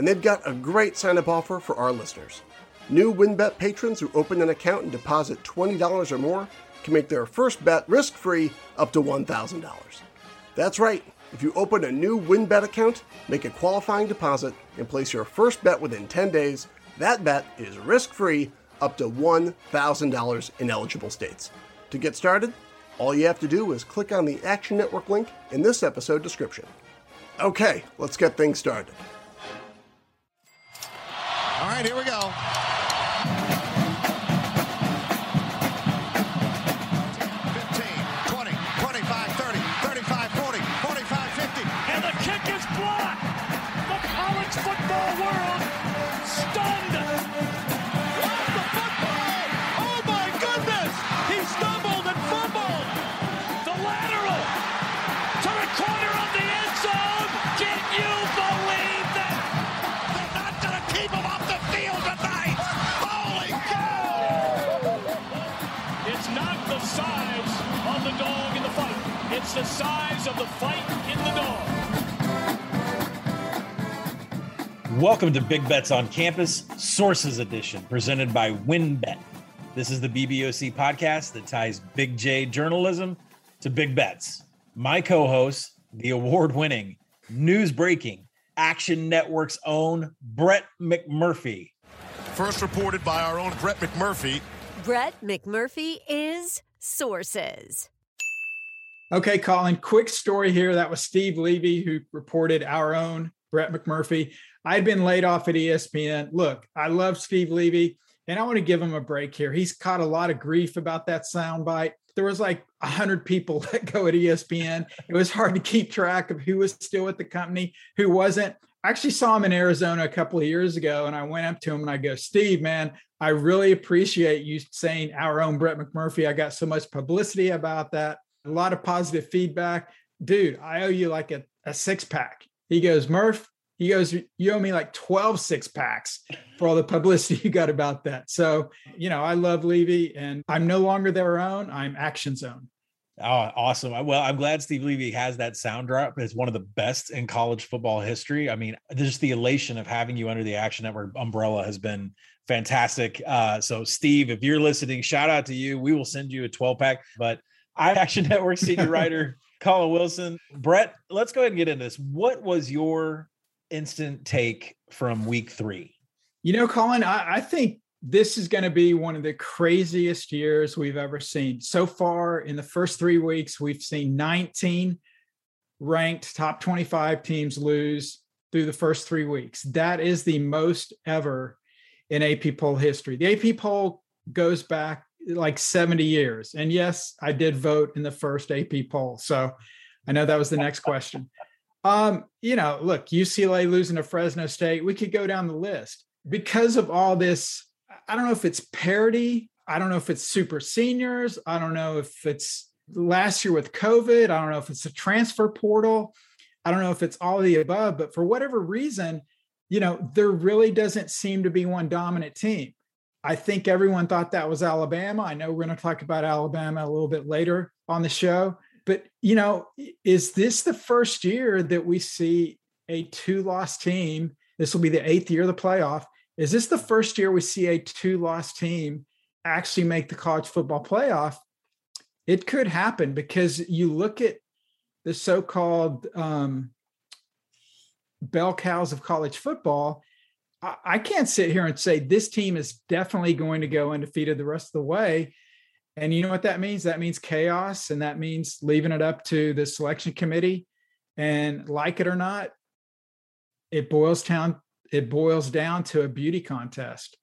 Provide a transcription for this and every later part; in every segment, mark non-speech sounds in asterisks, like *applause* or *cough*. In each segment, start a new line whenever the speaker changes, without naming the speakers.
and they've got a great sign up offer for our listeners. New WynnBET patrons who open an account and deposit $20 or more can make their first bet risk free up to $1,000. That's right, if you open a new WynnBET account, make a qualifying deposit, and place your first bet within 10 days, that bet is risk free up to $1,000 in eligible states. To get started, all you have to do is click on the Action Network link in this episode description. Okay, let's get things started.
Right, here we go.
It's size of the fight in the dog.
Welcome to Big Bets on Campus, Sources Edition, presented by WynnBET. This is the BBOC podcast that ties Big J journalism to big bets. My co host, the award winning, news breaking, Action Network's own Brett McMurphy.
First reported by our own Brett McMurphy.
Brett McMurphy is Sources.
Okay, Colin, quick story here. That was Steve Levy who reported our own Brett McMurphy. I'd been laid off at ESPN. Look, I love Steve Levy and I want to give him a break here. He's caught a lot of grief about that soundbite. There was like 100 people *laughs* let go at ESPN. It was hard to keep track of who was still at the company, who wasn't. I actually saw him in Arizona a couple of years ago and I went up to him and I go, Steve, man, I really appreciate you saying our own Brett McMurphy. I got so much publicity about that, a lot of positive feedback. Dude, I owe you like a, a six pack. He goes, Murph, he goes, You owe me like 12 six packs for all the publicity *laughs* you got about that. So, you know, I love Levy and I'm no longer their own, I'm Action Zone.
Oh, awesome. Well, I'm glad Steve Levy has that sound drop. It's one of the best in college football history. I mean, just the elation of having you under the Action Network umbrella has been fantastic. Uh, so, Steve, if you're listening, shout out to you. We will send you a 12 pack. But I'm Action Network senior *laughs* writer, Colin Wilson. Brett, let's go ahead and get into this. What was your instant take from week three?
You know, Colin, I, I think this is going to be one of the craziest years we've ever seen. So far, in the first three weeks, we've seen 19 ranked top 25 teams lose through the first three weeks. That is the most ever in AP poll history. The AP poll goes back like 70 years. And yes, I did vote in the first AP poll. So I know that was the next question. Um, you know, look, UCLA losing to Fresno State, we could go down the list because of all this. I don't know if it's parity. I don't know if it's super seniors. I don't know if it's last year with COVID. I don't know if it's a transfer portal. I don't know if it's all the above, but for whatever reason, you know, there really doesn't seem to be one dominant team. I think everyone thought that was Alabama. I know we're going to talk about Alabama a little bit later on the show, but you know, is this the first year that we see a two-loss team? This will be the eighth year of the playoff. Is this the first year we see a two loss team actually make the college football playoff? It could happen because you look at the so called um, bell cows of college football. I, can't sit here and say this team is definitely going to go undefeated the rest of the way. And you know what that means? That means chaos, and that means leaving it up to the selection committee. And like it or not, it boils down it boils down to a beauty contest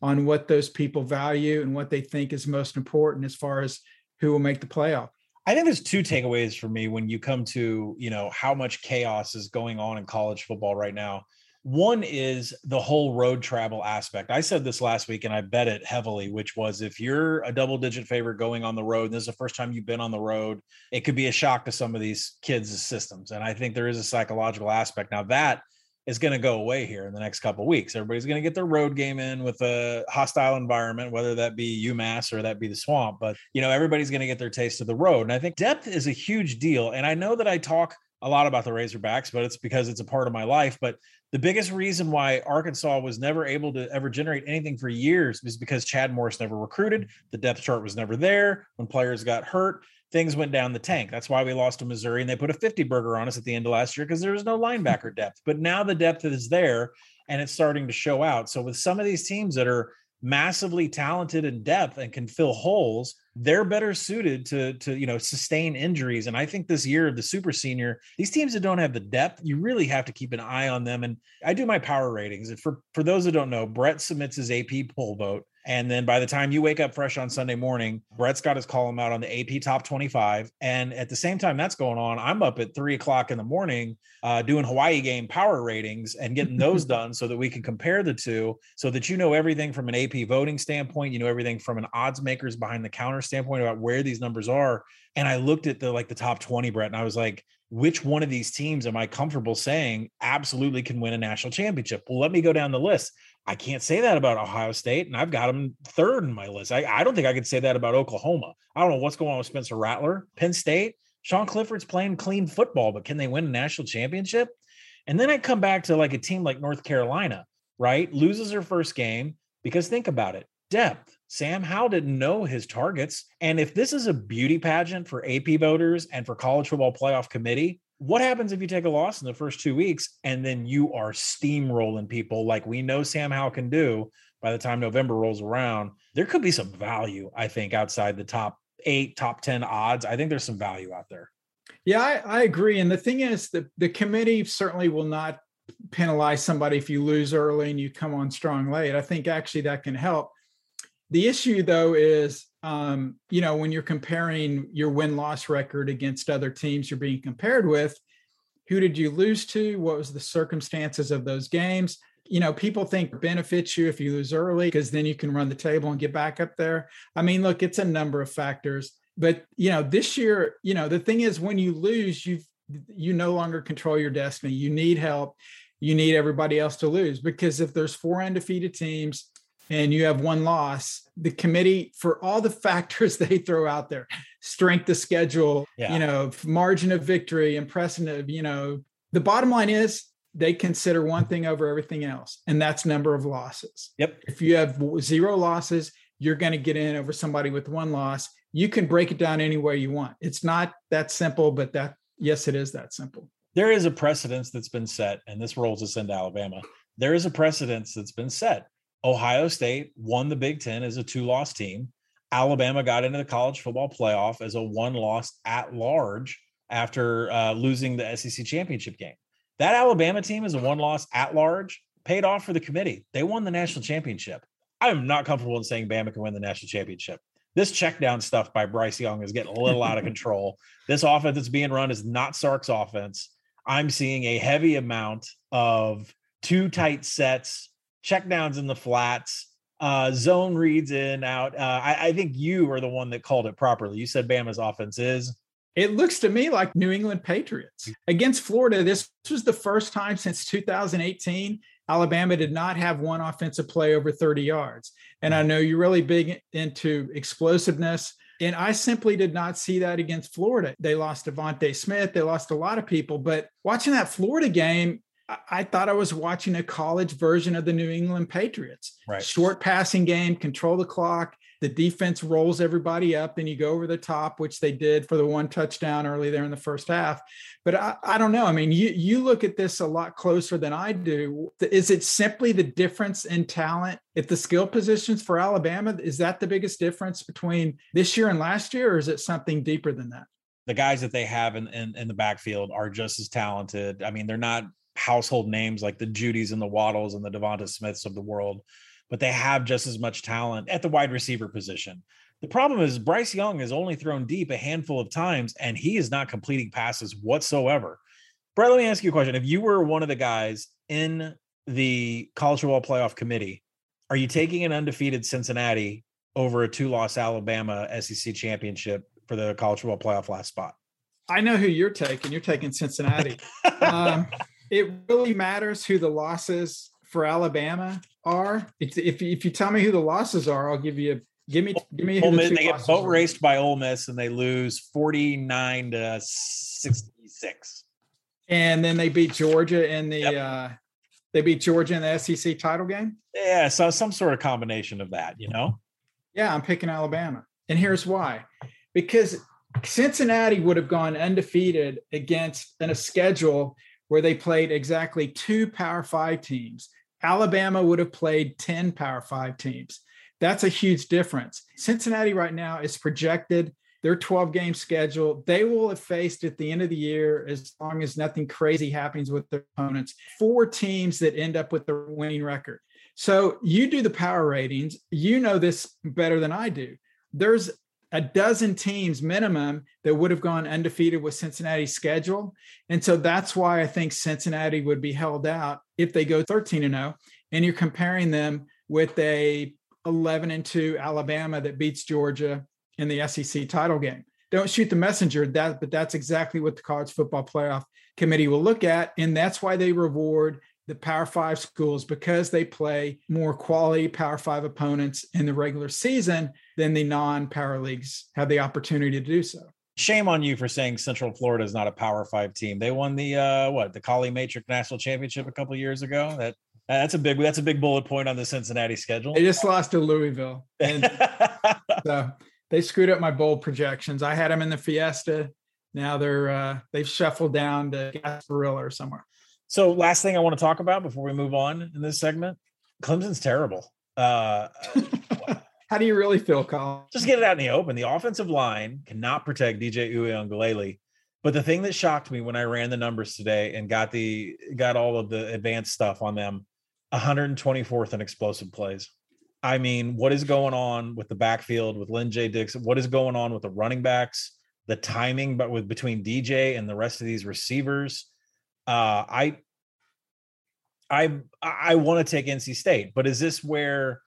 on what those people value and what they think is most important as far as who will make the playoff.
I think there's two takeaways for me when you come to, you know, how much chaos is going on in college football right now. One is the whole road travel aspect. I said this last week and I bet it heavily, which was if you're a double digit favorite going on the road, and this is the first time you've been on the road, it could be a shock to some of these kids' systems. And I think there is a psychological aspect. Now, that is going to go away here in the next couple weeks. Everybody's going to get their road game in with a hostile environment, whether that be UMass or that be the swamp. But, you know, everybody's going to get their taste of the road. And I think depth is a huge deal. And I know that I talk a lot about the Razorbacks, but it's because it's a part of my life. But the biggest reason why Arkansas was never able to ever generate anything for years is because Chad Morris never recruited. The depth chart was never there. When players got hurt, things went down the tank. That's why we lost to Missouri and they put a 50 burger on us at the end of last year because there was no linebacker depth. But now the depth is there and it's starting to show out. So with some of these teams that are massively talented in depth and can fill holes, they're better suited to to you know sustain injuries. And I think this year of the super senior, these teams that don't have the depth, you really have to keep an eye on them. And I do my power ratings. And for for those that don't know, Brett submits his AP poll vote. And then by the time you wake up fresh on Sunday morning, Brett's got his column out on the AP top 25. And at the same time that's going on, I'm up at three o'clock in the morning uh, doing Hawaii game power ratings and getting those *laughs* done so that we can compare the two so that you know everything from an AP voting standpoint, you know everything from an odds makers behind the counter standpoint about where these numbers are. And I looked at the like the top 20, Brett, and I was like, which one of these teams am I comfortable saying absolutely can win a national championship? Well, let me go down the list. I can't say that about Ohio State, and I've got them third in my list. I, I don't think I could say that about Oklahoma. I don't know what's going on with Spencer Rattler, Penn State. Sean Clifford's playing clean football, but can they win a national championship? And then I come back to like a team like North Carolina, right? Loses her first game because think about it depth. Sam Howell didn't know his targets. And if this is a beauty pageant for AP voters and for college football playoff committee, what happens if you take a loss in the first two weeks and then you are steamrolling people like we know Sam Howell can do by the time November rolls around? There could be some value, I think, outside the top eight, top 10 odds. I think there's some value out there.
Yeah, I, I agree. And the thing is that the committee certainly will not penalize somebody if you lose early and you come on strong late. I think actually that can help. The issue, though, is um, you know when you're comparing your win loss record against other teams you're being compared with, who did you lose to? What was the circumstances of those games? You know, people think benefits you if you lose early because then you can run the table and get back up there. I mean, look, it's a number of factors, but you know, this year, you know, the thing is when you lose, you you no longer control your destiny. You need help. You need everybody else to lose because if there's four undefeated teams and you have one loss, the committee, for all the *laughs* factors they throw out there, strength of schedule, yeah. you know, margin of victory, impressive, you know, the bottom line is they consider one thing over everything else, and that's number of losses.
Yep.
If you have zero losses, you're going to get in over somebody with one loss. You can break it down any way you want. It's not that simple, but that, yes, it is that simple.
There is a precedence that's been set, and this rolls us into Alabama. There is a precedence that's been set Ohio State won the Big Ten as a two loss team. Alabama got into the college football playoff as a one loss at large after uh, losing the SEC championship game. That Alabama team is a one loss at large, paid off for the committee. They won the national championship. I am not comfortable in saying Bama can win the national championship. This check down stuff by Bryce Young is getting a little out of *laughs* control. This offense that's being run is not Sark's offense. I'm seeing a heavy amount of two tight sets, checkdowns in the flats, uh, zone reads in out. Uh, I, I, think you are the one that called it properly. You said Bama's offense is.
It looks to me like New England Patriots against Florida. This was the first time since 2018 Alabama did not have one offensive play over 30 yards. And I know you're really big into explosiveness. And I simply did not see that against Florida. They lost DeVonta Smith. They lost a lot of people. But watching that Florida game, I thought I was watching a college version of the New England Patriots.
Right.
Short passing game, control the clock. The defense rolls everybody up, then you go over the top, which they did for the one touchdown early there in the first half. But I, I don't know. I mean, you you look at this a lot closer than I do. Is it simply the difference in talent at the skill positions for Alabama? Is that the biggest difference between this year and last year, or is it something deeper than that?
The guys that they have in, in, in the backfield are just as talented. I mean, they're not household names like the Jeudys and the Waddles and the DeVonta Smiths of the world, but they have just as much talent at the wide receiver position. The problem is Bryce Young has only thrown deep a handful of times and he is not completing passes whatsoever. Brett, let me ask you a question. If you were one of the guys in the college football playoff committee, are you taking an undefeated Cincinnati over a two loss Alabama SEC championship for the college football playoff last spot?
I know who you're taking. You're taking Cincinnati. *laughs* um, it really matters who the losses for Alabama are. If, if, if you tell me who the losses are, I'll give you give me give me.
Ole Miss, the they get boat raced by Ole Miss and they lose forty nine to sixty six.
And then they beat Georgia in the yep. uh, they beat Georgia in the SEC title game.
Yeah, so some sort of combination of that, you know.
Yeah, I'm picking Alabama, and here's why: because Cincinnati would have gone undefeated against in a schedule where they played exactly two Power Five teams. Alabama would have played 10 Power Five teams. That's a huge difference. Cincinnati right now is projected their 12 game schedule. They will have faced at the end of the year, as long as nothing crazy happens with their opponents, four teams that end up with the winning record. So you do the power ratings, you know this better than I do. There's a dozen teams minimum that would have gone undefeated with Cincinnati's schedule. And so that's why I think Cincinnati would be held out if they go 13 and 0 and you're comparing them with a 11 and 2 Alabama that beats Georgia in the SEC title game. Don't shoot the messenger that but that's exactly what the college football playoff committee will look at and that's why they reward the Power Five schools because they play more quality Power Five opponents in the regular season than the non Power Leagues have the opportunity to do so.
Shame on you for saying Central Florida is not a Power Five team. They won the uh, what the Colley Matrix National Championship a couple years ago. That that's a big that's a big bullet point on the Cincinnati schedule.
They just lost to Louisville, and *laughs* so they screwed up my bold projections. I had them in the Fiesta. Now they're uh, they've shuffled down to Gasparilla or somewhere.
So, last thing I want to talk about before we move on in this segment Clemson's terrible. Uh, *laughs*
How do you really feel, Colin?
Just get it out in the open. The offensive line cannot protect DJ Uiagalelei. But the thing that shocked me when I ran the numbers today and got the got all of the advanced stuff on them, 124th in explosive plays. I mean, what is going on with the backfield with Lyn-J Dixon? What is going on with the running backs? The timing, but with between DJ and the rest of these receivers uh, I I I want to take NC State, but is this where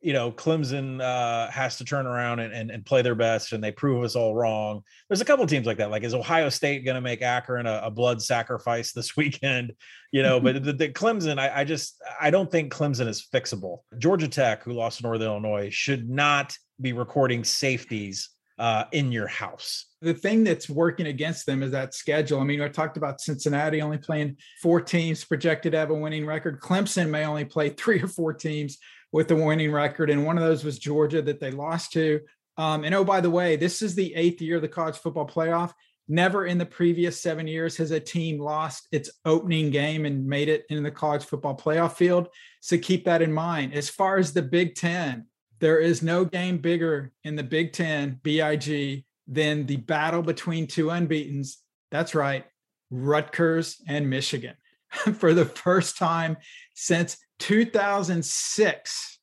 you know Clemson uh, has to turn around and, and, and play their best and they prove us all wrong? There's a couple teams like that. Like is Ohio State going to make Akron a, a, blood sacrifice this *laughs* weekend? You know, but the, the Clemson, I, I just I don't think Clemson is fixable. Georgia Tech, who lost to Northern Illinois, should not be recording safeties uh, in your house.
The thing that's working against them is that schedule. I mean, I talked about Cincinnati only playing four teams projected to have a winning record. Clemson may only play *laughs* three or four teams with a winning record, and one of those was Georgia that they lost to. Um, and oh, by the way, this is the eighth year of the college football playoff. Never in the previous seven years has a team lost its opening game and made it in the college football playoff field. So keep that in mind. As far as the Big Ten, there is no game bigger in the Big Ten, BIG, than the battle between two unbeatens. That's right, Rutgers and Michigan. *laughs* For the first time since 2006,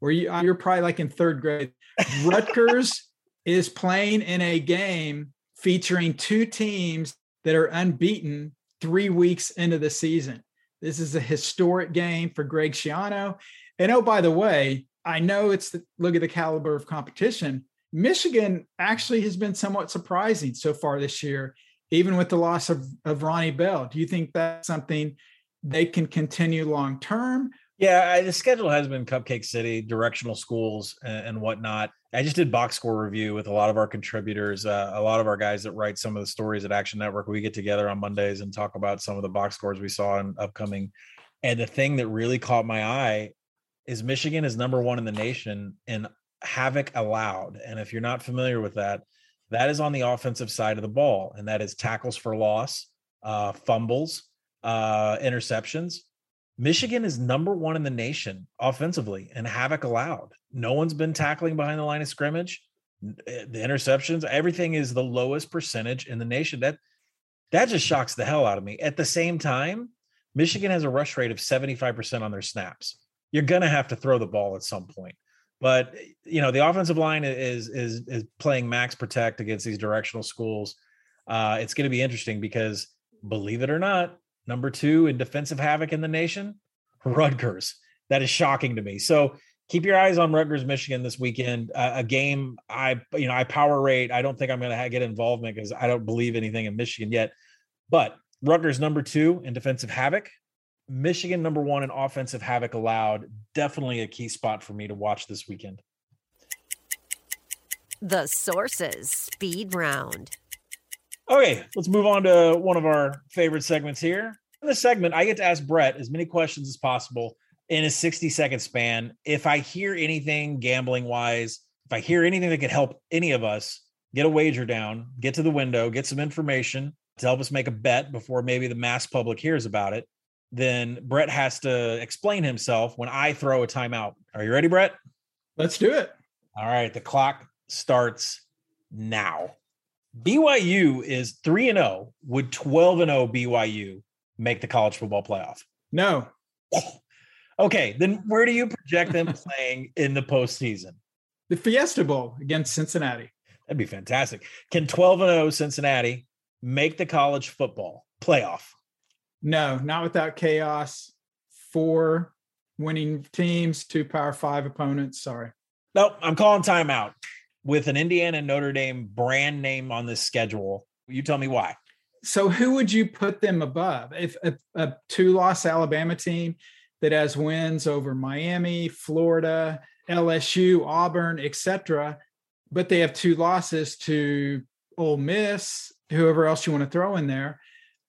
where you, uh, you're probably like in third grade, Rutgers *laughs* is playing in a game featuring two teams that are unbeaten three weeks into the season. This is a historic game for Greg Schiano. And oh, by the way, I know it's the look at the caliber of competition. Michigan actually has been somewhat surprising so far this year, even with the loss of, of Ronnie Bell. Do you think that's something they can continue long term?
Yeah, I, the schedule has been Cupcake City, directional schools, and, and, whatnot. I just did box score review with a lot of our contributors, uh, a lot of our guys that write some of the stories at Action Network. We get together on Mondays and talk about some of the box scores we saw in upcoming. And the thing that really caught my eye is Michigan is number one in the nation in havoc allowed. And if you're not familiar with that, that is on the offensive side of the ball, and that is tackles for loss, uh, fumbles, uh, interceptions Michigan is number one in the nation offensively and havoc allowed. No one's been tackling behind the line of scrimmage. Eh, the interceptions, everything is the lowest percentage in the nation. That that just shocks the hell out of me. At the same time, Michigan has a rush rate of 75% on their snaps. You're gonna have to throw the ball at some point. But you know, the offensive line is is is playing max protect against these directional schools. Uh, it's going to be interesting because believe it or not, number two in defensive havoc in the nation, Rutgers. That is shocking to me. So keep your eyes on Rutgers, Michigan this weekend. Uh, a game I, you know, I power rate. I don't think I'm going to get involvement because I don't believe anything in Michigan yet. But Rutgers number two in defensive havoc. Michigan number one in offensive havoc allowed. Definitely a key spot for me to watch this weekend.
The sources speed round.
Okay, let's move on to one of our favorite segments here. In this segment, I get to ask Brett as many questions as possible in a 60 second span. If I hear anything gambling wise, if I hear anything that could help any of us get a wager down, get to the window, get some information to help us make a bet before maybe the mass public hears about it, then Brett has to explain himself when I throw a timeout. Are you ready, Brett?
Let's do it.
All right. The clock starts now. BYU is 3 and 0. Would 12 and 0 BYU make the college football playoff?
No. *laughs*
Okay, then where do you project them *laughs* playing in the postseason?
The Fiesta Bowl against Cincinnati.
That'd be fantastic. Can 12 and 0 Cincinnati make the college football playoff?
No, not without chaos. Four winning teams, two power five opponents. Sorry.
Nope, I'm calling timeout with an Indiana Notre Dame brand name on this schedule. You tell me why.
So, who would you put them above? If a, a two loss Alabama team that has wins over Miami, Florida, LSU, Auburn, etc., but they have two losses to Ole Miss, whoever else you want to throw in there.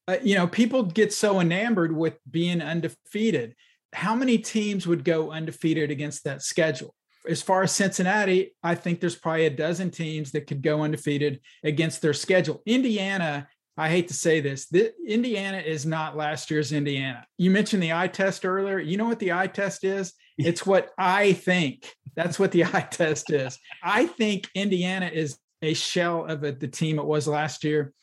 Uh, you know, people get so enamored with being undefeated. How many teams would go undefeated against that schedule? as far as Cincinnati, I think there's probably a dozen teams that could go undefeated against their schedule. Indiana, I hate to say this, the, Indiana is not last year's Indiana. You mentioned the eye test earlier. You know what the eye test is? *laughs* It's what I think. That's what the eye test is. I think Indiana is a shell of a, the team it was last year.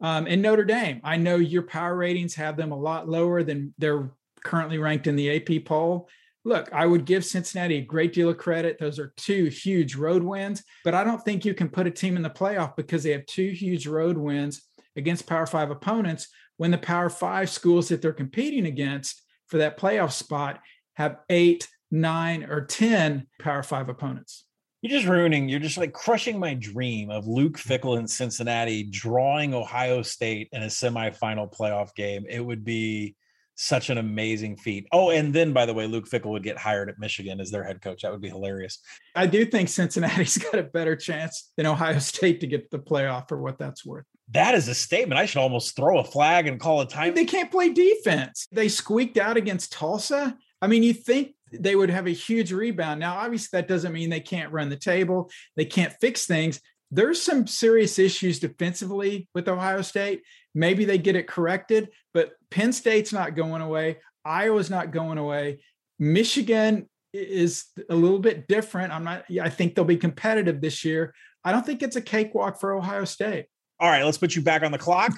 Um, and Notre Dame, I know your power ratings have them a lot lower than they're currently ranked in the AP poll look, I would give Cincinnati a great deal of credit. Those are two huge road wins, but I don't think you can put a team in the playoff because they have two huge road wins against Power Five opponents when the Power Five schools that they're competing against for that playoff spot have eight, nine, or 10 Power Five opponents.
You're just ruining, you're just like crushing my dream of Luke mm-hmm. Fickell in Cincinnati drawing Ohio State in a semifinal playoff game. It would be such an amazing feat. Oh, and then by the way, Luke Fickell would get hired at Michigan as their head coach. That would be hilarious.
I do think Cincinnati's *laughs* got a better chance than Ohio State to get the playoff for what that's worth.
That is a statement. I should almost throw a flag and call a time.
They can't play defense. They squeaked out against Tulsa. I mean, you think they would have a huge rebound. Now, obviously, that doesn't mean they can't run the table, they can't fix things. There's some serious issues defensively with Ohio State. Maybe they get it corrected, but Penn State's not going away. Iowa's not going away. Michigan is a little bit different. I'm not, I think they'll be competitive this year. I don't think it's a cakewalk for Ohio State.
All right, let's put you back on the clock.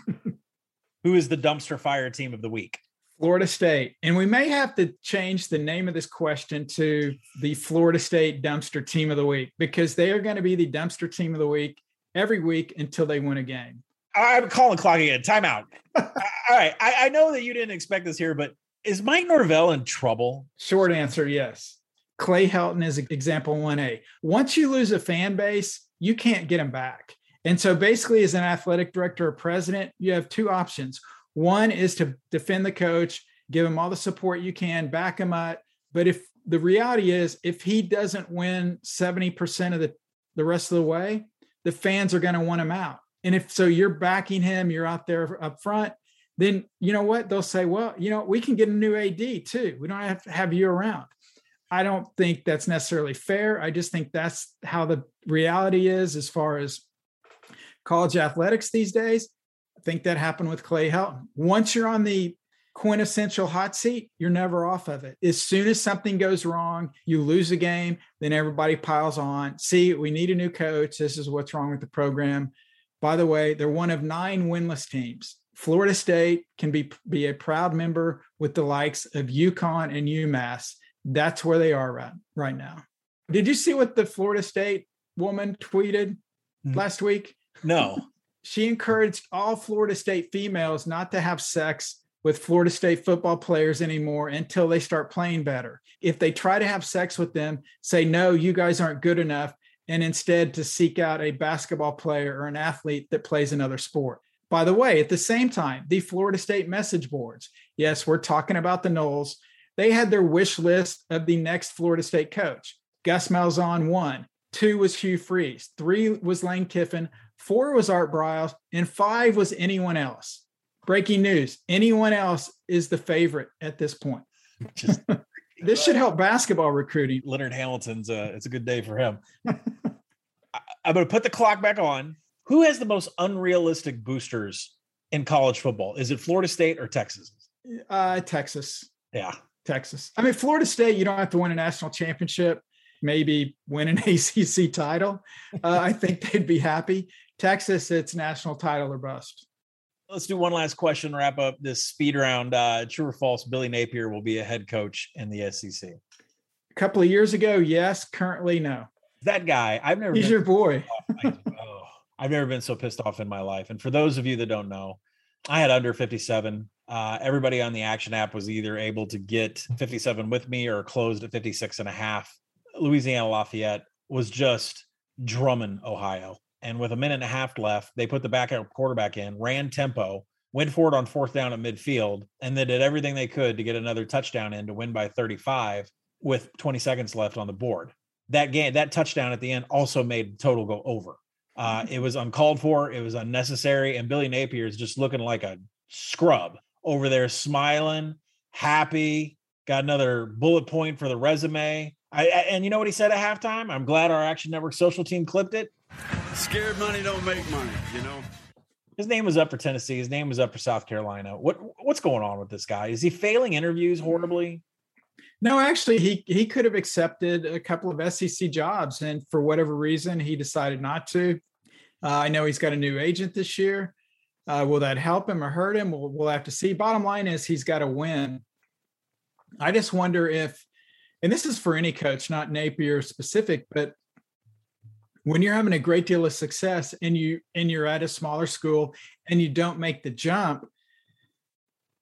*laughs* Who is the dumpster fire team of the week?
Florida State. And we may have to change the name of this question to the Florida State dumpster team of the week because they are going to be the dumpster team of the week every week until they win a game.
I'm calling clock again. Timeout. *laughs* All right. I, I, know that you didn't expect this here, but is Mike Norvell in trouble?
Short answer, yes. Clay Helton is example 1A. Once you lose a fan base, you can't get them back. And so basically, as an athletic director or president, you have two options. One is to defend the coach, give him all the support you can, back him up, But if the reality is, if he doesn't win 70% of the, the rest of the way, the fans are going to want him out. And if so, you're backing him, you're out there up front, then you know what? They'll say, well, you know, we can get a new AD too. We don't have to have you around. I don't think that's necessarily fair. I just think that's how the reality is as far as college athletics these days. Think that happened with Clay Helton. Once you're on the quintessential hot seat, you're never off of it. As soon as something goes wrong, you lose a game, then everybody piles on. See, we need a new coach. This is what's wrong with the program. By the way, they're one of nine winless teams. Florida State can be, be a proud member with the likes of UConn and UMass. That's where they are right, right now. Did you see what the Florida State woman tweeted mm-hmm. last week?
No. *laughs*
she encouraged all Florida State females not to have sex with Florida State football players anymore until they start playing better. If they try to have sex with them, say, no, you guys aren't good enough, and instead to seek out a basketball player or an athlete that plays another sport. By the way, at the same time, the Florida State message boards, yes, we're talking about the Noles, they had their wish list of the next Florida State coach. Gus Malzahn one, two was Hugh Freeze, three was Lane Kiffin, four was Art Briles, and five was anyone else. Breaking news: anyone else is the favorite at this point. Just, *laughs* this should help basketball recruiting.
Leonard Hamilton's a it's a good day for him. I, *laughs* I'm going to put the clock back on. Who has the most unrealistic boosters in college football? Is it Florida State or Texas?
Uh, Texas.
Yeah,
Texas. I mean, Florida State. You don't have to win a national championship. Maybe win an *laughs* ACC title. Uh, I think they'd be happy. Texas, it's national title or bust.
Let's do one last question. Wrap up this speed round. Uh, true or false? Billy Napier will be a head coach in the SEC.
A couple of years ago, yes. Currently, no.
That guy, I've never.
He's your boy. *laughs*
oh, I've never been so pissed off in my life. And for those of you that don't know, I had under 57. Uh, everybody on the action app was either able to get 57 with me or closed at 56 and a half. Louisiana Lafayette was just drumming Ohio. And with a minute and a half left, they put the backup quarterback in, ran tempo, went forward on fourth down at midfield, and they did everything they could to get another touchdown in to win by 35 with 20 seconds left on the board. That game, that touchdown at the end also made total go over. Uh, it was uncalled for, it was unnecessary, and Billy Napier is just looking like a scrub over there, smiling, happy, got another bullet point for the resume. I, and you know what he said at halftime? I'm glad our Action Network social team clipped it.
Scared money don't make money, you know.
His name was up for Tennessee. His name was up for South Carolina. What what's going on with this guy? Is he failing interviews horribly?
No, actually, he he could have accepted a couple of SEC jobs, and for whatever reason, he decided not to. Uh, I know he's got a new agent this year. Uh, will that help him or hurt him? We'll, we'll have to see. Bottom line is he's got to win. I just wonder if, and this is for any coach, not Napier specific, but when you're having a great deal of success and you and you're at a smaller school and you don't make the jump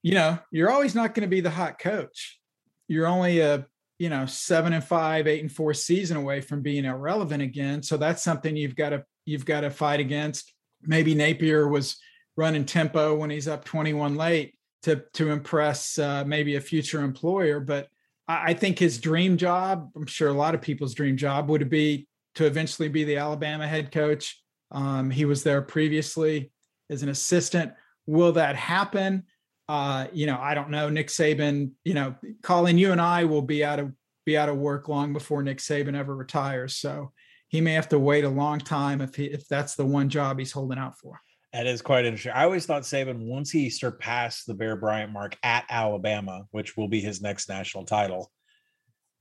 you know you're always not going to be the hot coach. You're only a you know seven and five eight and four season away from being irrelevant again. So that's something you've got to you've got to fight against. Maybe napier was running tempo when he's up 21 late to to impress uh, maybe a future employer but I, I think his dream job i'm sure a lot of people's dream job would be to eventually be the Alabama head coach. Um, he was there previously as an assistant. Will that happen? Uh, you know, I don't know. Nick Saban, you know, Colin, you and I will be out of be out of work long before Nick Saban ever retires. So he may have to wait a long time if he if that's the one job he's holding out for.
That is quite interesting. I always thought Saban, once he surpassed the Bear Bryant mark at Alabama, which will be his next national title,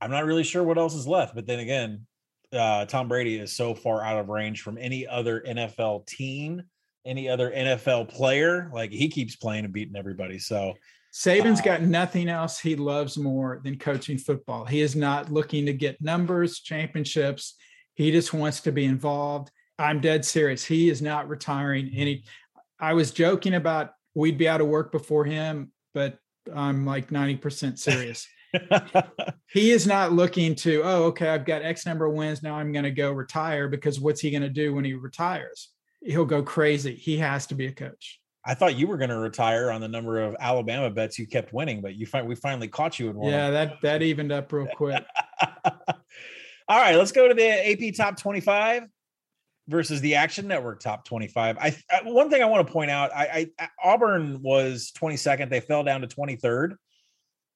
I'm not really sure what else is left. But then again, uh, Tom Brady is so far out of range from any other NFL team, any other NFL player. Like he keeps playing and beating everybody. So
Saban's uh, got nothing else he loves more than coaching football. He is not looking to get numbers, championships. He just wants to be involved. I'm dead serious. He is not retiring any. I was joking about we'd be out of work before him, but I'm like 90% serious. *laughs* *laughs* he is not looking to, oh, okay, I've got X number of wins. Now I'm going to go retire because what's he going to do when he retires? He'll go crazy. He has to be a coach.
I thought you were going to retire on the number of Alabama bets you kept winning, but you find we finally caught you in one.
Yeah, that that evened up real quick. *laughs*
All right, let's go to the AP top 25 versus the Action Network top 25. I uh, one thing I want to point out, I, I Auburn was 22nd, they fell down to 23rd.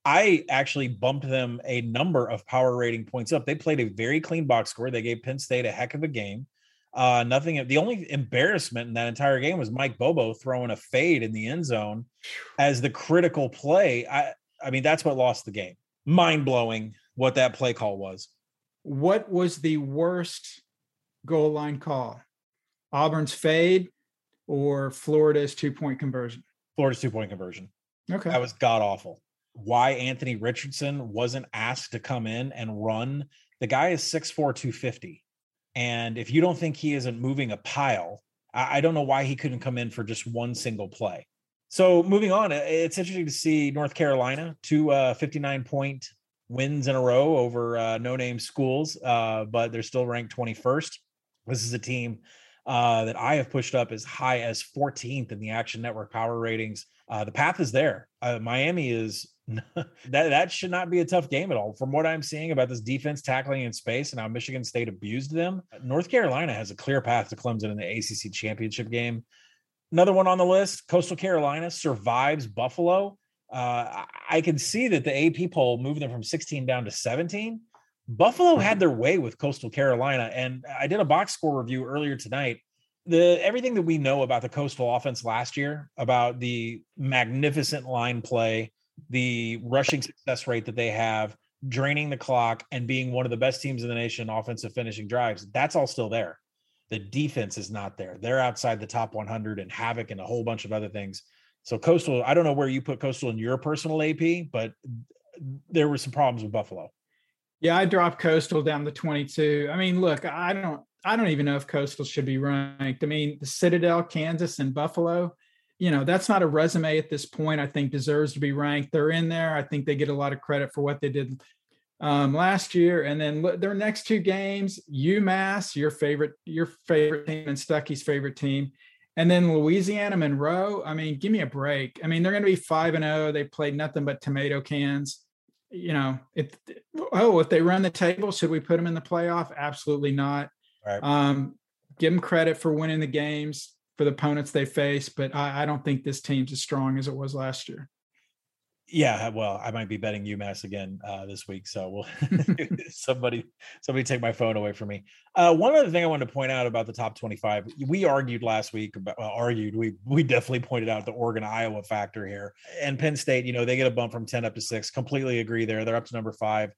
I actually bumped them a number of power rating points up. They played a very clean box score. They gave Penn State a heck of a game. Uh, nothing. The only embarrassment in that entire game was Mike Bobo throwing a fade in the end zone as the critical play. I, I mean, that's what lost the game. Mind blowing what that play call was.
What was the worst goal line call? Auburn's fade or Florida's two point conversion?
Florida's two point conversion.
Okay.
That was god awful. Why Anthony Richardson wasn't asked to come in and run. The guy is 6'4, 250. And if you don't think he isn't moving a pile, I, I don't know why he couldn't come in for just one single play. So moving on, it's interesting to see North Carolina, two uh, 59 point wins in a row over uh, no name schools, uh, but they're still ranked 21st. This is a team uh, that I have pushed up as high as 14th in the Action Network power ratings. Uh, the path is there. Uh, Miami is *laughs* that that should not be a tough game at all. From what I'm seeing about this defense tackling in space and how Michigan State abused them, North Carolina has a clear path to Clemson in the ACC championship game. Another one on the list: Coastal Carolina survives Buffalo. Uh, I can see that the AP poll moved them from 16 down to 17. Buffalo had their way with Coastal Carolina, and I did a box score review earlier tonight. The everything that we know about the Coastal offense last year, about the magnificent line play, the rushing success rate that they have, draining the clock, and being one of the best teams in the nation offensive finishing drives, that's all still there. The defense is not there. They're outside the top 100 and havoc and a whole bunch of other things. So Coastal, I don't know where you put Coastal in your personal AP, but there were some problems with Buffalo.
Yeah, I dropped Coastal down to 22. I mean, look, I don't I don't even know if Coastal should be ranked. I mean, the Citadel, Kansas, and Buffalo, you know, that's not a resume at this point. I think deserves to be ranked. They're in there. I think they get a lot of credit for what they did um, last year. And then their next two games, UMass, your favorite, your favorite team, and Stuckey's favorite team, and then Louisiana Monroe. I mean, give me a break. I mean, they're going to be five and zero. Oh. They played nothing but tomato cans. You know, if oh, if they run the table, should we put them in the playoff? Absolutely not. Right. Um, give them credit for winning the games for the opponents they face, but I, I don't think this team's as strong as it was last year.
Yeah, well, I might be betting UMass again uh, this week, so we'll *laughs* *laughs* somebody somebody take my phone away from me. Uh, one other thing I wanted to point out about the top twenty-five, we argued last week about well, argued we we definitely pointed out the Oregon Iowa factor here, and Penn State. You know, they get a bump from ten up to six. Completely agree there. They're up to number five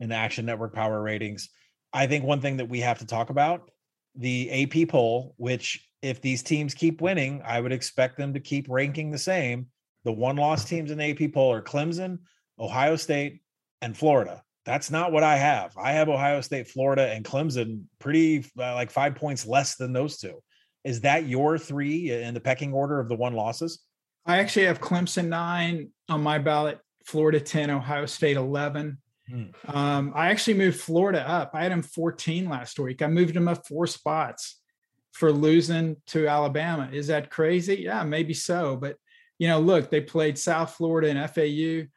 in the Action Network power ratings. I think one thing that we have to talk about the AP poll, which if these teams keep winning, I would expect them to keep ranking the same. The one loss *laughs* teams in the AP poll are Clemson, Ohio State, and Florida. That's not what I have. I have Ohio State, Florida, and Clemson pretty uh, like five points less than those two. Is that your three in the pecking order of the one losses?
I actually have Clemson nine on my ballot, Florida 10, Ohio State 11. Hmm. Um, I actually moved Florida up. I had them 14 last week. I moved them up four spots for losing to Alabama. Is that crazy? Yeah, maybe so. But you know, look, they played South Florida and FAU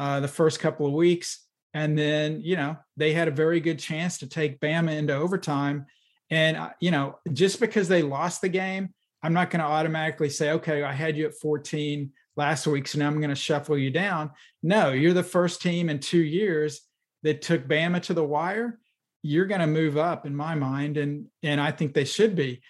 uh, the first couple of weeks, and then you know they had a very good chance to take Bama into overtime. And uh, you know, just because they lost the game, I'm not going to automatically say, okay, I had you at 14 last week, so now I'm going to shuffle you down. No, you're the first team in two years that took Bama to the wire you're going to move up in my mind and and I think they should be.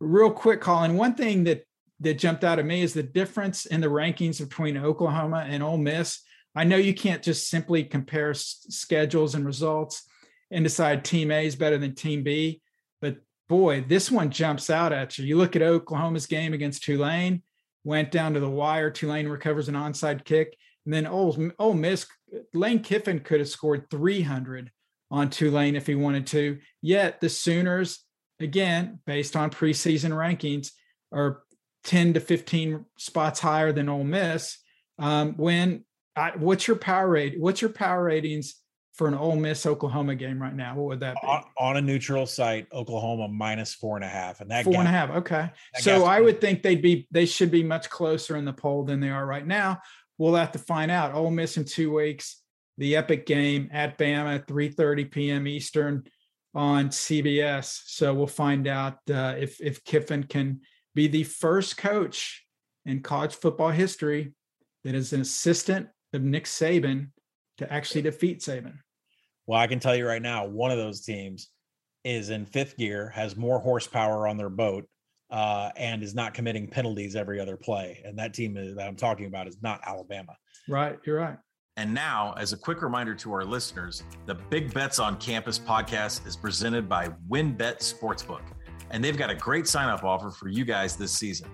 Real quick Colin, one thing that that jumped out at me is the difference in the rankings between Oklahoma and Ole Miss. I know you can't just simply compare s- schedules and results and decide team A is better than team B, but boy, this one jumps out at you. You look at Oklahoma's game against Tulane, went down to the wire, Tulane recovers an onside kick, and then Ole, Ole Miss Lane Kiffin could have scored 300 on Tulane if he wanted to. Yet the Sooners, again, based on preseason rankings, are 10 to 15 spots higher than Ole Miss. Um, when I, what's your power rate? What's your power ratings for an Ole Miss Oklahoma game right now, what would that be?
On, on a neutral site, Oklahoma minus four and a half, and that
Four
gap-
and a half. Okay. So I would think they'd be they should be much closer in the poll than they are right now. We'll have to find out. Ole Miss in two weeks, the epic game at Bama, 3:30 p.m. Eastern on CBS. So we'll find out uh, if if Kiffin can be the first coach in college football history that is an assistant of Nick Saban to actually defeat Saban.
Well, I can tell you right now, one of those teams is in fifth gear, has more horsepower on their boat, uh, and is not committing penalties every other play. And that team that I'm talking about is not Alabama.
Right, you're right.
And now, as a quick reminder to our listeners, the Big Bets on Campus podcast is presented by WynnBET Sportsbook, and they've got a great sign up offer for you guys this season.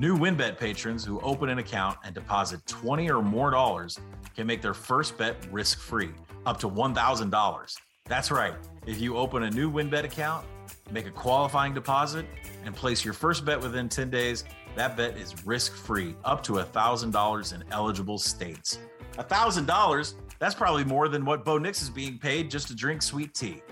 New WynnBET patrons who open an account and deposit 20 or more dollars can make their first bet risk free, up to $1,000. That's right. If you open a new WynnBET account, make a qualifying deposit, and place your first bet within 10 days, that bet is risk free, up to $1,000 in eligible states. $1,000? That's probably more than what Bo Nix is being paid just to drink sweet tea.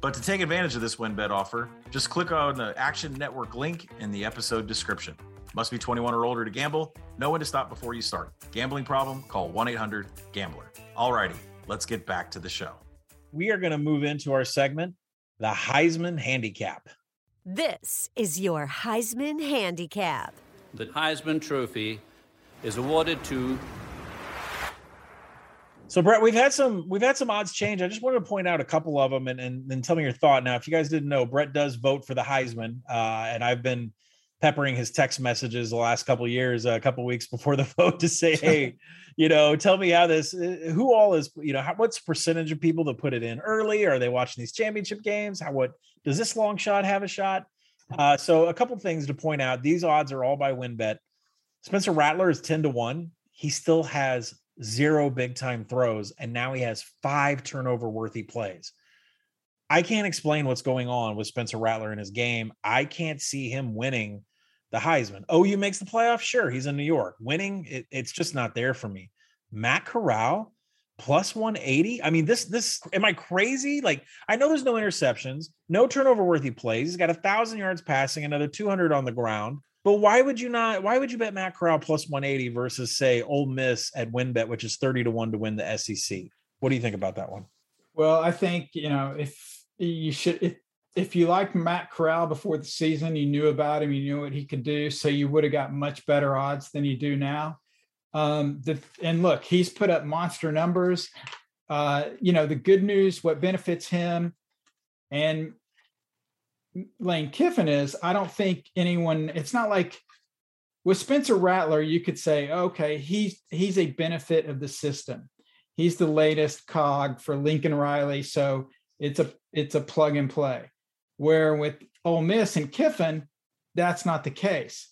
But to take advantage of this WynnBET offer, just click on the Action Network link in the episode description. Must be 21 or older to gamble. Know when to stop before you start. Gambling problem? Call 1 800 Gambler. Alrighty, let's get back to the show.
We are going to move into our segment, the Heisman Handicap.
This is your Heisman Handicap.
The Heisman Trophy is awarded to
So Brett, we've had some we've had some odds change. I just wanted to point out a couple of them and and, and tell me your thought. Now, if you guys didn't know, Brett does vote for the Heisman, uh, and I've been peppering his text messages the last couple of years, a couple of weeks *laughs* before the vote to say, hey, *laughs* you know, tell me how this, uh, who all is, you know, how, what's percentage of people that put it in early? Are they watching these championship games? How what does this long shot have a shot? Uh, so a couple things to point out. These odds are all by WynnBET. Spencer Rattler is 10 to 1. He still has zero big time throws, and now he has five turnover worthy plays. I can't explain what's going on with Spencer Rattler in his game. I can't see him winning the Heisman. OU makes the playoff. Sure, he's in New York. Winning, it, it's just not there for me. Matt Corral plus 180. I mean, this, this, am I crazy? Like, I know there's no interceptions, no turnover worthy plays. He's got a thousand yards passing, another 200 on the ground. But why would you not? Why would you bet Matt Corral plus 180 versus say Ole Miss at WynnBET, which is 30 to 1 to win the SEC? What do you think about that one?
Well, I think you know if you should if if you liked Matt Corral before the season, you knew about him, you knew what he could do, so you would have got much better odds than you do now. Um, the and look, he's put up monster numbers. Uh, you know, the good news, what benefits him, and Lane Kiffin is, I don't think anyone. It's not like with Spencer Rattler, you could say, okay, he's he's a benefit of the system. He's the latest cog for Lincoln Riley, so it's a it's a plug and play. Where with Ole Miss and Kiffin, that's not the case.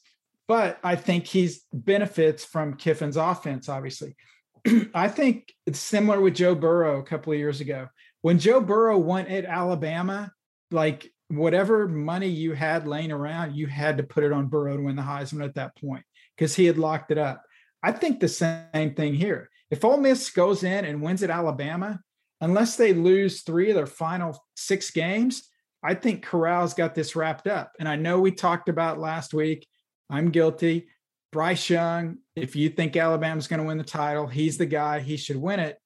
But I think he's benefits from Kiffin's offense. Obviously, *clears throat* I think it's similar with Joe Burrow a couple of years ago when Joe Burrow went at Alabama. Like whatever money you had laying around, you had to put it on Burrow to win the Heisman at that point because he had locked it up. I think the same thing here. If Ole Miss goes in and wins at Alabama, unless they lose three of their final six games, I think Corral's got this wrapped up. And I know we talked about last week. I'm guilty. Bryce Young, if you think Alabama's going to win the title, he's the guy. He should win it.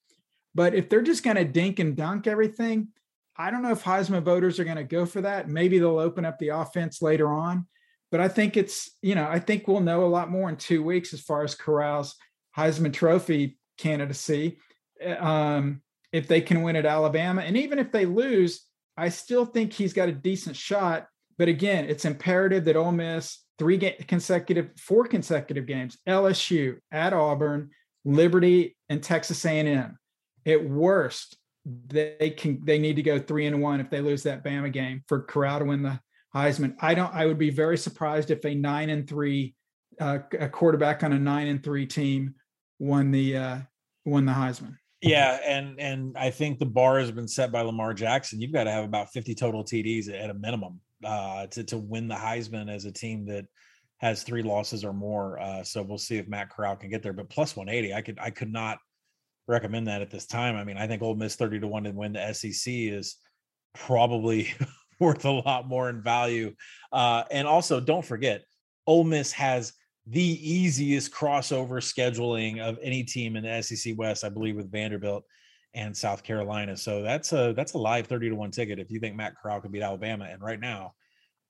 But if they're just going to dink and dunk everything, I don't know if Heisman voters are going to go for that. Maybe they'll open up the offense later on. But I think it's, you know, I think we'll know a lot more in two weeks as far as Corral's Heisman Trophy candidacy. Um, if they can win at Alabama. And even if they lose, I still think he's got a decent shot. But again, it's imperative that Ole Miss three consecutive, four consecutive games, LSU at Auburn, Liberty, and Texas A&M. At worst, they can they need to go three and one if they lose that Bama game for Corral to win the Heisman. I don't. I would be very surprised if a nine and three, uh, a quarterback on a nine and three team won the uh, won the Heisman.
Yeah, and and I think the bar has been set by Lamar Jackson. You've got to have about 50 total TDs at a minimum uh, to to win the Heisman as a team that has three losses or more. Uh, so we'll see if Matt Corral can get there. But plus 180, I could I could not recommend that at this time. I mean, I think Ole Miss 30 to 1 to win the SEC is probably *laughs* worth a lot more in value. Uh, and also, don't forget, Ole Miss has the easiest crossover scheduling of any team in the SEC West, I believe, with Vanderbilt and South Carolina. So that's a that's a live 30 to 1 ticket if you think Matt Corral could beat Alabama. And right now,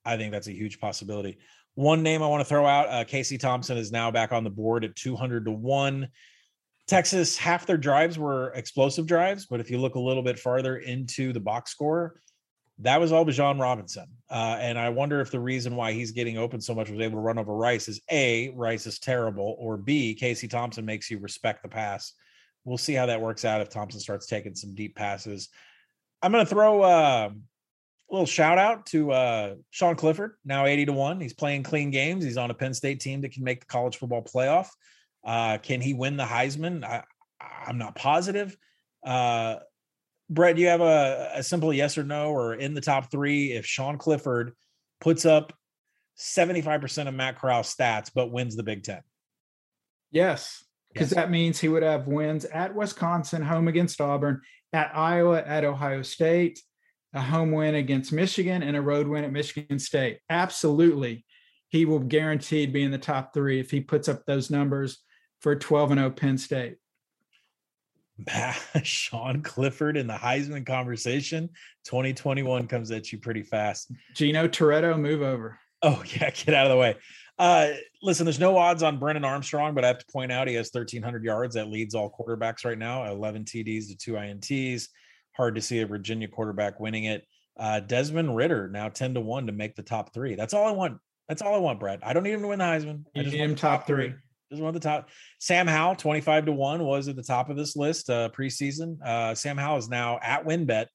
I think that's a huge possibility. One name I want to throw out, uh, Casey Thompson is now back on the board at 200 to 1. Texas, half their drives were explosive drives, but if you look a little bit farther into the box score, that was all Bijan Robinson. Uh, and I wonder if the reason why he's getting open so much was able to run over Rice is A, Rice is terrible, or B, Casey Thompson makes you respect the pass. We'll see how that works out if Thompson starts taking some deep passes. I'm going to throw uh, a little shout out to uh, Sean Clifford, now 80 to 1. He's playing clean games. He's on a Penn State team that can make the college football playoff. Uh, can he win the Heisman? I, am not positive. Uh, Brett, do you have a, a simple yes or no or in the top three if Sean Clifford puts up 75% of Matt Corral stats but wins the Big Ten?
Yes, because yes. that means he would have wins at Wisconsin, home against Auburn, at Iowa, at Ohio State, a home win against Michigan, and a road win at Michigan State. Absolutely. He will guaranteed be in the top three if he puts up those numbers for 12 and 0 Penn State. *laughs*
Sean Clifford in the Heisman conversation 2021 comes at you pretty fast.
Gino Torretta, move over.
Oh, *laughs* yeah, get out of the way. Uh, listen, there's no odds on Brennan Armstrong, but I have to point out he has 1,300 yards. That leads all quarterbacks right now 11 TDs to two INTs. Hard to see a Virginia quarterback winning it. Uh, Desmond Ridder now 10 to 1 to make the top three. That's all I want. That's all I want, Brett. I don't need him to win the Heisman.
I just need him top, top three. three.
Just one of the top. Sam Howell, 25 to 1, was at the top of this list uh, preseason. Uh, Sam Howell is now at WynnBET,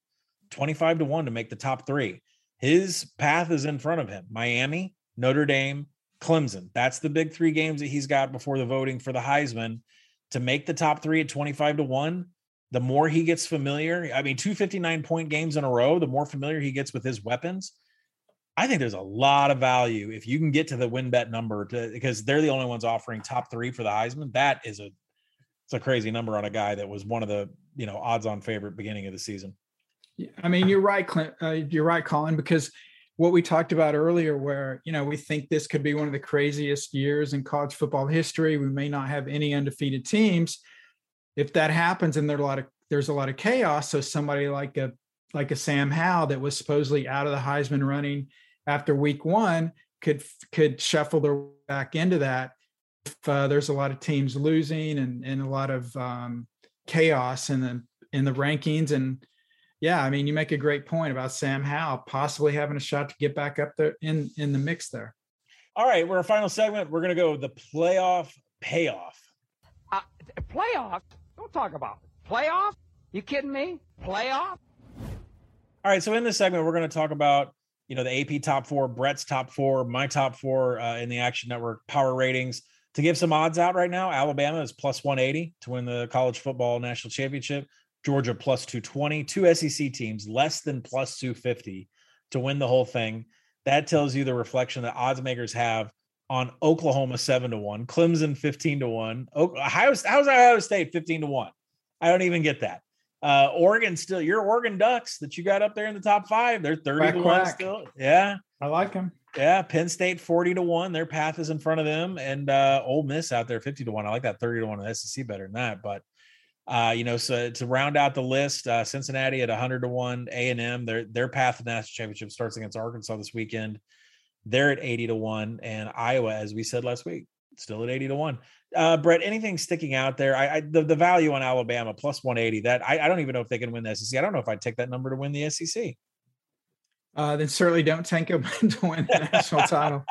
25 to 1 to make the top three. His path is in front of him Miami, Notre Dame, Clemson. That's the big three games that he's got before the voting for the Heisman. To make the top three at 25 to 1, the more he gets familiar, I mean, 259 point games in a row, the more familiar he gets with his weapons, I think there's a lot of value if you can get to the WynnBET number to, because they're the only ones offering top three for the Heisman. That is a it's a crazy number on a guy that was one of the you know odds on favorite beginning of the season.
I mean, you're right, Clint. Uh, you're right, Colin, because what we talked about earlier, where you know we think this could be one of the craziest years in college football history. We may not have any undefeated teams. If that happens, and there's a lot of there's a lot of chaos, so somebody like a like a Sam Howell that was supposedly out of the Heisman running after week one could could shuffle their back into that if uh, there's a lot of teams losing and, and a lot of um, chaos in the in the rankings and yeah i mean you make a great point about sam howell possibly having a shot to get back up there in in the mix there.
All right we're a final segment. We're going to go the playoff payoff.
Uh, playoff? Don't talk about it. playoff? You kidding me? Playoff?
All right so in this segment we're going to talk about you know, the AP top four, Brett's top four, my top four uh, in the Action Network power ratings. To give some odds out right now, Alabama is plus 180 to win the college football national championship. Georgia plus 220, two SEC teams less than plus 250 to win the whole thing. That tells you the reflection that odds makers have on Oklahoma 7 to 1, Clemson 15 to 1. Ohio, how's Ohio State 15 to 1? I don't even get that. Uh, Oregon still, your Oregon Ducks that you got up there in the top five, they're 30 quack, to quack. 1 still. Yeah.
I like them.
Yeah. Penn State 40 to 1. Their path is in front of them. And uh Ole Miss out there 50 to 1. I like that 30 to 1 in the SEC better than that. But uh, you know, so to round out the list, uh, Cincinnati at 100 to 1, A&M, their their path to national championship starts against Arkansas this weekend. They're at 80 to 1, and Iowa, as we said last week, still at 80 to 1. Uh, Brett, anything sticking out there? I, I the, the value on Alabama plus 180. That I, I don't even know if they can win the SEC. I don't know if I'd take that number to win the SEC.
Uh, then certainly don't tank them *laughs* to win the national title.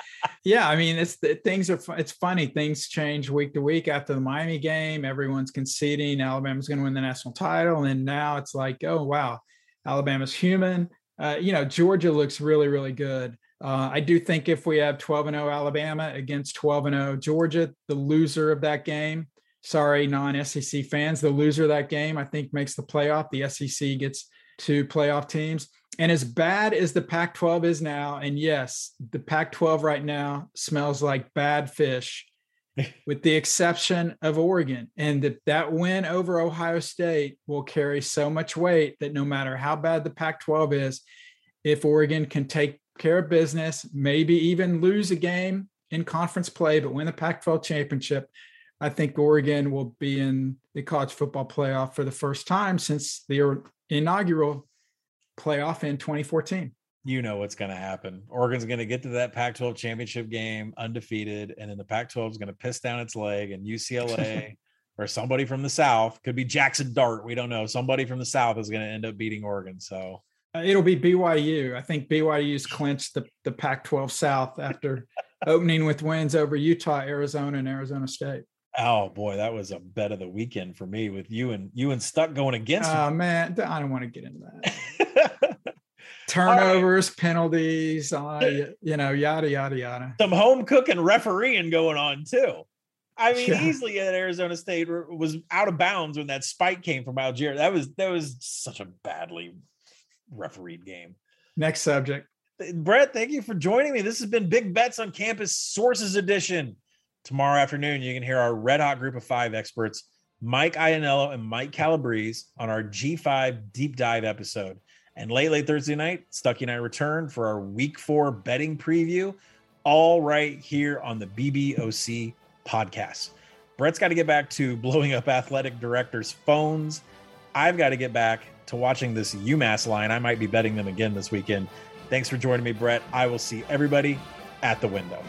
Yeah, I mean, it's things are it's funny. Things change week to week. After the Miami game, everyone's conceding Alabama's going to win the national title, and now it's like, oh wow, Alabama's human. Uh, you know, Georgia looks really really good. Uh, I do think if we have 12 and 0 Alabama against 12 and 0 Georgia, the loser of that game, sorry, non SEC fans, the loser of that game, I think makes the playoff. The SEC gets two playoff teams. And as bad as the Pac 12 is now, and yes, the Pac 12 right now smells like bad fish. *laughs* with the exception of Oregon. And that, that win over Ohio State will carry so much weight that no matter how bad the Pac 12 is, if Oregon can take care of business, maybe even lose a game in conference play, but win the Pac 12 championship, I think Oregon will be in the college football playoff for the first time since the inaugural playoff in 2014
you know what's going to happen. Oregon's going to get to that Pac 12 championship game undefeated, and then the Pac 12 is going to piss down its leg, and UCLA *laughs* or somebody from the South could be Jackson Dart. We don't know. Somebody from the South is going to end up beating Oregon. So
uh, it'll be BYU. I think BYU's clinched the, the Pac 12 South after *laughs* opening with wins over Utah, Arizona, and Arizona State.
Oh boy, that was a bet of the weekend for me with you and you and Stuck going against.
Oh man, I don't want to get into that. *laughs* turnovers, right. penalties, uh, you know, yada yada yada.
Some home cooking refereeing going on too. I mean, yeah. easily at Arizona State was out of bounds when that spike came from Allgeier. That was that was such a badly refereed game.
Next subject.
Brett, thank you for joining me. This has been Big Bets on Campus Sources Edition. Tomorrow afternoon, you can hear our red hot group of five experts, Mike Ianniello and Mike Calabrese, on our G5 deep dive episode. And late, late Thursday night, Stuckey and I return for our week four betting preview, all right here on the BBOC podcast. Brett's got to get back to blowing up athletic directors' phones. I've got to get back to watching this UMass line. I might be betting them again this weekend. Thanks for joining me, Brett. I will see everybody at the window.